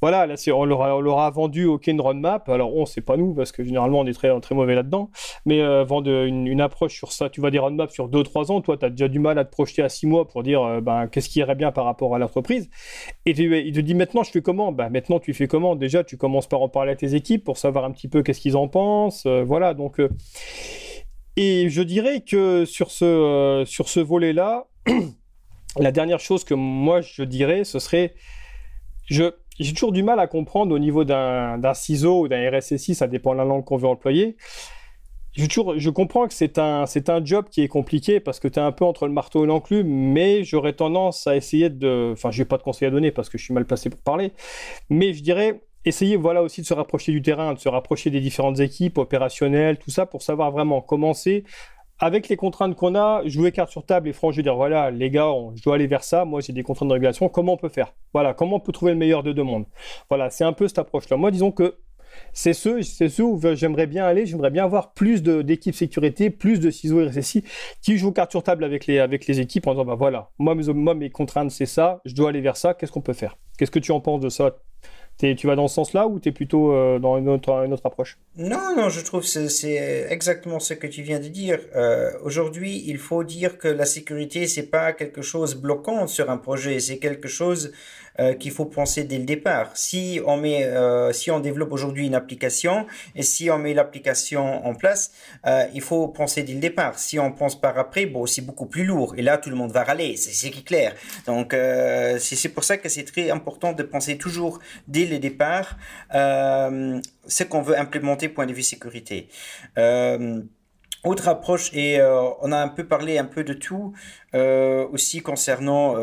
voilà, là, on leur, a, vendu aucune roadmap. Alors, on, c'est pas nous, parce que généralement, on est très, très mauvais là-dedans. Mais euh, vendre une, approche sur ça, tu vois des roadmaps sur 2-3 ans, toi, tu as déjà du mal à te projeter à 6 mois pour dire euh, ben, qu'est-ce qui irait bien par rapport à l'entreprise. Et il te dit maintenant, je fais comment? Ben, Maintenant, tu fais comment? Déjà, tu commences par en parler à tes équipes pour savoir un petit peu qu'est-ce qu'ils en pensent. Euh, voilà, donc. et je dirais que sur ce, sur ce volet-là, [clears throat] la dernière chose que moi, je dirais, ce serait. Je, j'ai toujours du mal à comprendre au niveau d'un ciseau ou d'un RSSI, ça dépend de la langue qu'on veut employer. Toujours, je comprends que c'est un, un job qui est compliqué parce que tu es un peu entre le marteau et l'enclume, mais j'aurais tendance à essayer de. Enfin, je n'ai pas de conseil à donner parce que je suis mal placé pour parler, mais je dirais essayer voilà aussi de se rapprocher du terrain, de se rapprocher des différentes équipes opérationnelles, tout ça pour savoir vraiment commencer avec les contraintes qu'on a, jouer carte sur table et franchement dire voilà, les gars, je dois aller vers ça. Moi, j'ai des contraintes de régulation. Comment on peut faire? Voilà, comment on peut trouver le meilleur de deux mondes? Voilà, c'est un peu cette approche-là. Moi, disons que c'est ce, c'est ce où j'aimerais bien aller. J'aimerais bien avoir plus d'équipes sécurité, plus de ciseaux RSSI qui jouent carte sur table avec les, équipes en disant bah voilà, moi, mes contraintes c'est ça, je dois aller vers ça. Qu'est-ce qu'on peut faire? Qu'est-ce que tu en penses de ça? Tu vas dans ce sens-là ou tu es plutôt euh, dans une autre, approche? Non, non, je trouve que c'est exactement ce que tu viens de dire. Euh, aujourd'hui, il faut dire que la sécurité, c'est pas quelque chose bloquant sur un projet, c'est quelque chose euh, qu'il faut penser dès le départ. Si on met, euh, si on développe aujourd'hui une application et si on met l'application en place, euh, il faut penser dès le départ. Si on pense par après, bon, c'est beaucoup plus lourd. Et là, tout le monde va râler, c'est clair. Donc, c'est pour ça que c'est très important de penser toujours dès le départ ce qu'on veut implémenter point de vue sécurité. Autre approche, et on a un peu parlé un peu de tout, aussi concernant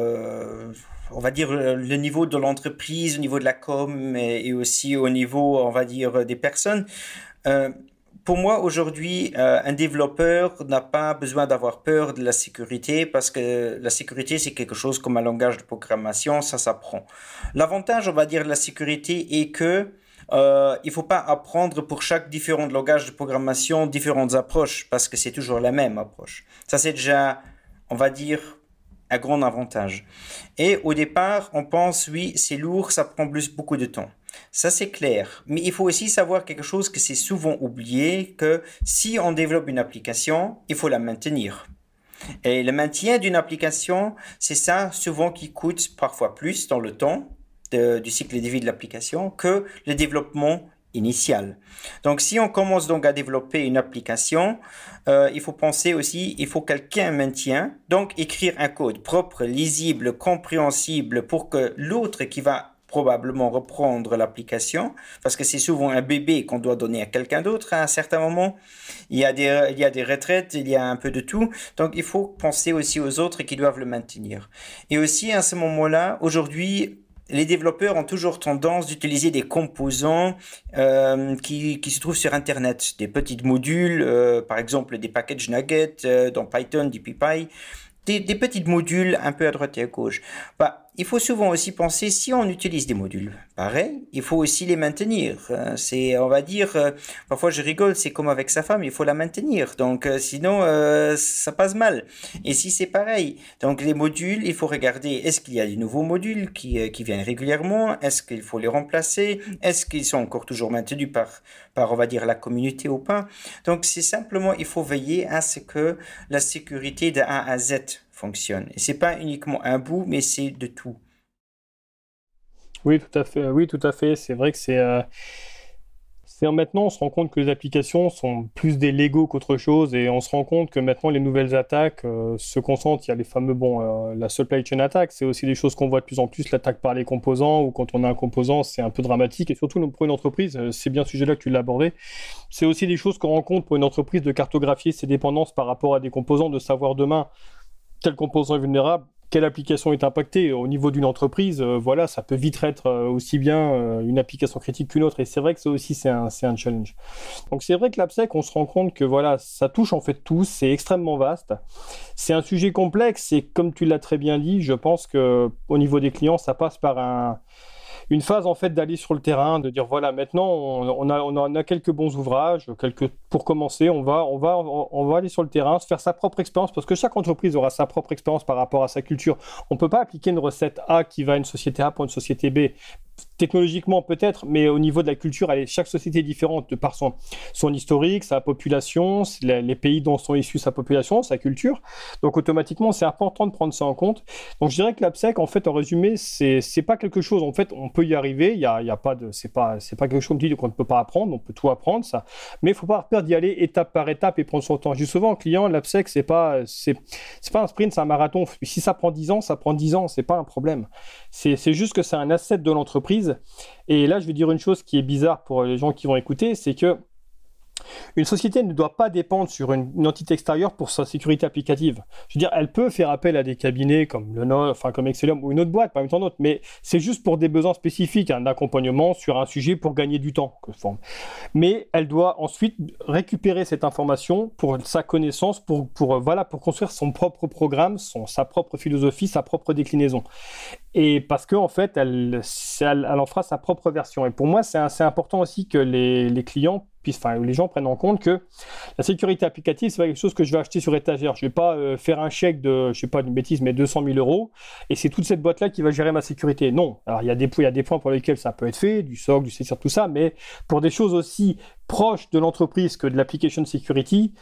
on va dire, euh, le niveau de l'entreprise, au niveau de la com et, aussi au niveau, on va dire, des personnes. Euh, pour moi, aujourd'hui, euh, un développeur n'a pas besoin d'avoir peur de la sécurité parce que la sécurité, c'est quelque chose comme un langage de programmation, ça s'apprend. L'avantage, on va dire, de la sécurité est que euh, il faut pas apprendre pour chaque différent langage de programmation différentes approches parce que c'est toujours la même approche. Ça c'est déjà, on va dire, un grand avantage. Et au départ, on pense oui, c'est lourd, ça prend plus beaucoup de temps. Ça c'est clair, mais il faut aussi savoir quelque chose que c'est souvent oublié que si on développe une application, il faut la maintenir. Et le maintien d'une application, c'est ça souvent qui coûte parfois plus dans le temps du cycle de vie de l'application que le développement initial. Donc si on commence donc à développer une application, euh, il faut penser aussi, il faut quelqu'un maintient, donc écrire un code propre, lisible, compréhensible pour que l'autre qui va probablement reprendre l'application, parce que c'est souvent un bébé qu'on doit donner à quelqu'un d'autre à un certain moment. Il y, a des, il y a des retraites, il y a un peu de tout. Donc il faut penser aussi aux autres qui doivent le maintenir. Et aussi à ce moment-là, aujourd'hui, les développeurs ont toujours tendance d'utiliser des composants euh, qui, qui, se trouvent sur Internet, des petits modules, euh, par exemple des packages nuggets euh, dans Python, du PyPy, des, des petits modules un peu à droite et à gauche. Bah, il faut souvent aussi penser si on utilise des modules pareil, il faut aussi les maintenir. Euh, c'est, on va dire, euh, parfois je rigole, c'est comme avec sa femme, il faut la maintenir. Donc euh, sinon, ça passe mal. Et si c'est pareil, donc les modules, il faut regarder est-ce qu'il y a des nouveaux modules qui, qui viennent régulièrement, est-ce qu'il faut les remplacer, est-ce qu'ils sont encore toujours maintenus par, par, on va dire, la communauté ou pas? Donc c'est simplement, il faut veiller à ce que la sécurité de A à Z fonctionne. Et c'est pas uniquement un bout, mais c'est de tout. Oui, tout à fait. Oui, tout à fait. C'est vrai que c'est. Euh, maintenant, on se rend compte que les applications sont plus des Lego qu'autre chose, et on se rend compte que maintenant les nouvelles attaques euh, se concentrent. Il y a les fameux, bon, euh, la supply chain attack, c'est aussi des choses qu'on voit de plus en plus, l'attaque par les composants, ou quand on a un composant, c'est un peu dramatique, et surtout pour une entreprise, c'est bien ce sujet-là que tu l'as abordé. C'est aussi des choses qu'on rencontre pour une entreprise de cartographier ses dépendances par rapport à des composants, de savoir demain tel composant est vulnérable, quelle application est impactée au niveau d'une entreprise, euh, voilà, ça peut vite être euh, aussi bien euh, une application critique qu'une autre. Et c'est vrai que ça aussi, c'est un, un, challenge. Donc c'est vrai que l'AppSec, on se rend compte que voilà, ça touche en fait tout, c'est extrêmement vaste. C'est un sujet complexe et comme tu l'as très bien dit, je pense que au niveau des clients, ça passe par un, une phase en fait d'aller sur le terrain, de dire voilà maintenant on, a, on a quelques bons ouvrages, quelques pour commencer on va aller sur le terrain, se faire sa propre expérience parce que chaque entreprise aura sa propre expérience par rapport à sa culture. On peut pas appliquer une recette A qui va à une société A pour une société B technologiquement peut-être, mais au niveau de la culture, chaque société est différente de par son, son historique, sa population, les, pays dont sont issus sa population, sa culture. Donc automatiquement, c'est important de prendre ça en compte. Donc je dirais que l'AppSec, en fait, en résumé, c'est pas quelque chose. En fait, on peut y arriver. Il y a, y a pas de, c'est pas pas quelque chose qu'on ne peut pas apprendre. On peut tout apprendre ça, mais il faut pas avoir peur d'y aller étape par étape et prendre son temps. Dis souvent aux clients, l'AppSec, c'est pas c'est pas un sprint, c'est un marathon. Si ça prend 10 ans, ça prend 10 ans. C'est pas un problème. C'est juste que c'est un asset de l'entreprise et là, je vais dire une chose qui est bizarre pour les gens qui vont écouter, c'est que une société ne doit pas dépendre sur une, entité extérieure pour sa sécurité applicative. Je veux dire, elle peut faire appel à des cabinets comme le enfin comme Excellium ou une autre boîte, même tant d'autres, mais c'est juste pour des besoins spécifiques, un accompagnement sur un sujet pour gagner du temps. Mais elle doit ensuite récupérer cette information pour sa connaissance, pour, pour, voilà, pour construire son propre programme, son, sa propre philosophie, sa propre déclinaison. Et parce qu'en en fait, elle, elle, en fera sa propre version. Et pour moi, c'est assez important aussi que les clients les gens prennent en compte que la sécurité applicative, c'est pas quelque chose que je vais acheter sur étagère. Je vais pas euh, faire un chèque de, je sais pas, une bêtise, mais 200 000 euros, et c'est toute cette boîte-là qui va gérer ma sécurité. Non. Alors, il y a des, points pour lesquels ça peut être fait, du SOC, du CSIR, tout ça, mais pour des choses aussi proches de l'entreprise que de l'application security,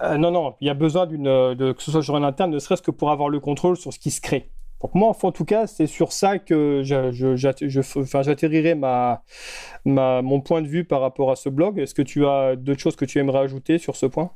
euh, non, non, il y a besoin d'une, de, que ce soit sur un interne, ne serait-ce que pour avoir le contrôle sur ce qui se crée. Donc moi, en tout cas, c'est sur ça que j'atterrirai ma, mon point de vue par rapport à ce blog. Est-ce que tu as d'autres choses que tu aimerais ajouter sur ce point?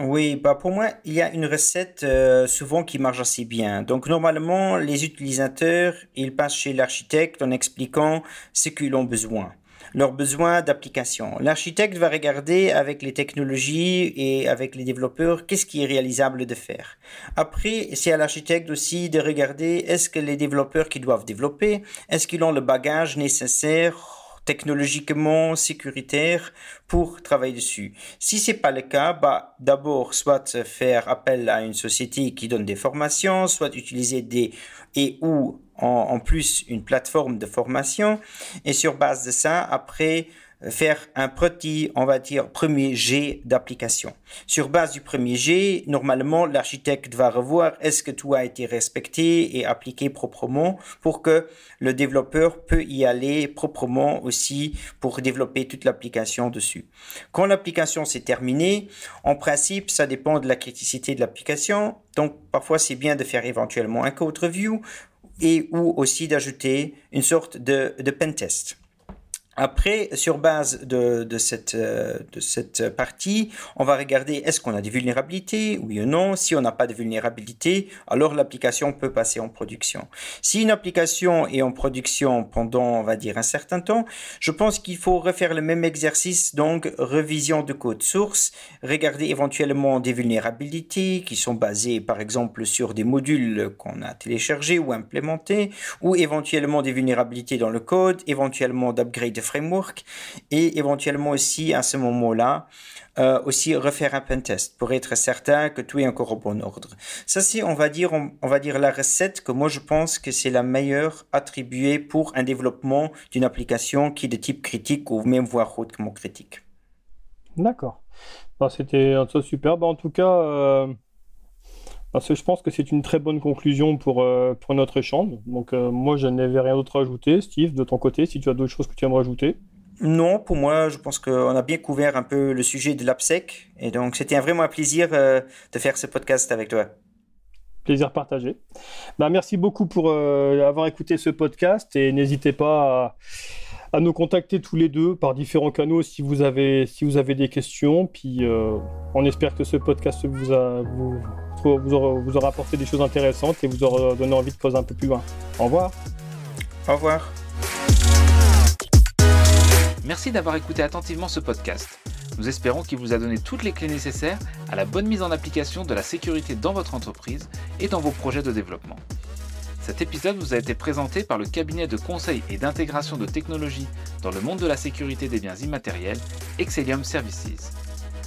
Oui, bah pour moi, il y a une recette euh, souvent qui marche assez bien. Donc normalement, les utilisateurs, ils passent chez l'architecte en expliquant ce qu'ils ont besoin leurs besoins d'application. L'architecte va regarder avec les technologies et avec les développeurs qu'est-ce qui est réalisable de faire. Après, c'est à l'architecte aussi de regarder est-ce que les développeurs qui doivent développer, est-ce qu'ils ont le bagage nécessaire technologiquement sécuritaire pour travailler dessus. Si c'est pas le cas, bah, d'abord, soit faire appel à une société qui donne des formations, soit utiliser des et ou en, en plus une plateforme de formation. Et sur base de ça, après, faire un petit, on va dire, premier jet d'application. Sur base du premier jet, normalement, l'architecte va revoir est-ce que tout a été respecté et appliqué proprement pour que le développeur peut y aller proprement aussi pour développer toute l'application dessus. Quand l'application s'est terminée, en principe, ça dépend de la criticité de l'application. Donc, parfois, c'est bien de faire éventuellement un code review et ou aussi d'ajouter une sorte de, de pen test. Après, sur base de, de, cette, euh, de cette partie, on va regarder est-ce qu'on a des vulnérabilités, oui ou non. Si on n'a pas de vulnérabilité, alors l'application peut passer en production. Si une application est en production pendant, on va dire, un certain temps, je pense qu'il faut refaire le même exercice, donc révision de code source, regarder éventuellement des vulnérabilités qui sont basées, par exemple, sur des modules qu'on a téléchargés ou implémentés, ou éventuellement des vulnérabilités dans le code, éventuellement d'upgrade framework et éventuellement aussi à ce moment-là euh, aussi refaire un pentest pour être certain que tout est encore au bon ordre. Ça c'est on va dire on, va dire la recette que moi je pense que c'est la meilleure attribuée pour un développement d'une application qui est de type critique ou même voire hautement critique. D'accord. Bah, c'était super. Bah, en tout cas, euh, parce que je pense que c'est une très bonne conclusion pour, euh, pour notre échange. Donc euh, moi, je n'avais rien d'autre à ajouter. Steve, de ton côté, si tu as d'autres choses que tu aimerais ajouter Non, pour moi, je pense qu'on a bien couvert un peu le sujet de l'AppSec. Et donc, c'était vraiment un plaisir euh, de faire ce podcast avec toi. Plaisir partagé. Bah, merci beaucoup pour avoir écouté ce podcast et n'hésitez pas à, à, nous contacter tous les deux par différents canaux si vous avez, si vous avez des questions. Puis on espère que ce podcast vous a... Vous, vous aura, vous aura apporté des choses intéressantes et vous aura donné envie de creuser un peu plus loin. Au revoir. Au revoir. Merci d'avoir écouté attentivement ce podcast. Nous espérons qu'il vous a donné toutes les clés nécessaires à la bonne mise en application de la sécurité dans votre entreprise et dans vos projets de développement. Cet épisode vous a été présenté par le cabinet de conseil et d'intégration de technologies dans le monde de la sécurité des biens immatériels, Excellium Services.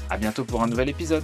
A bientôt pour un nouvel épisode.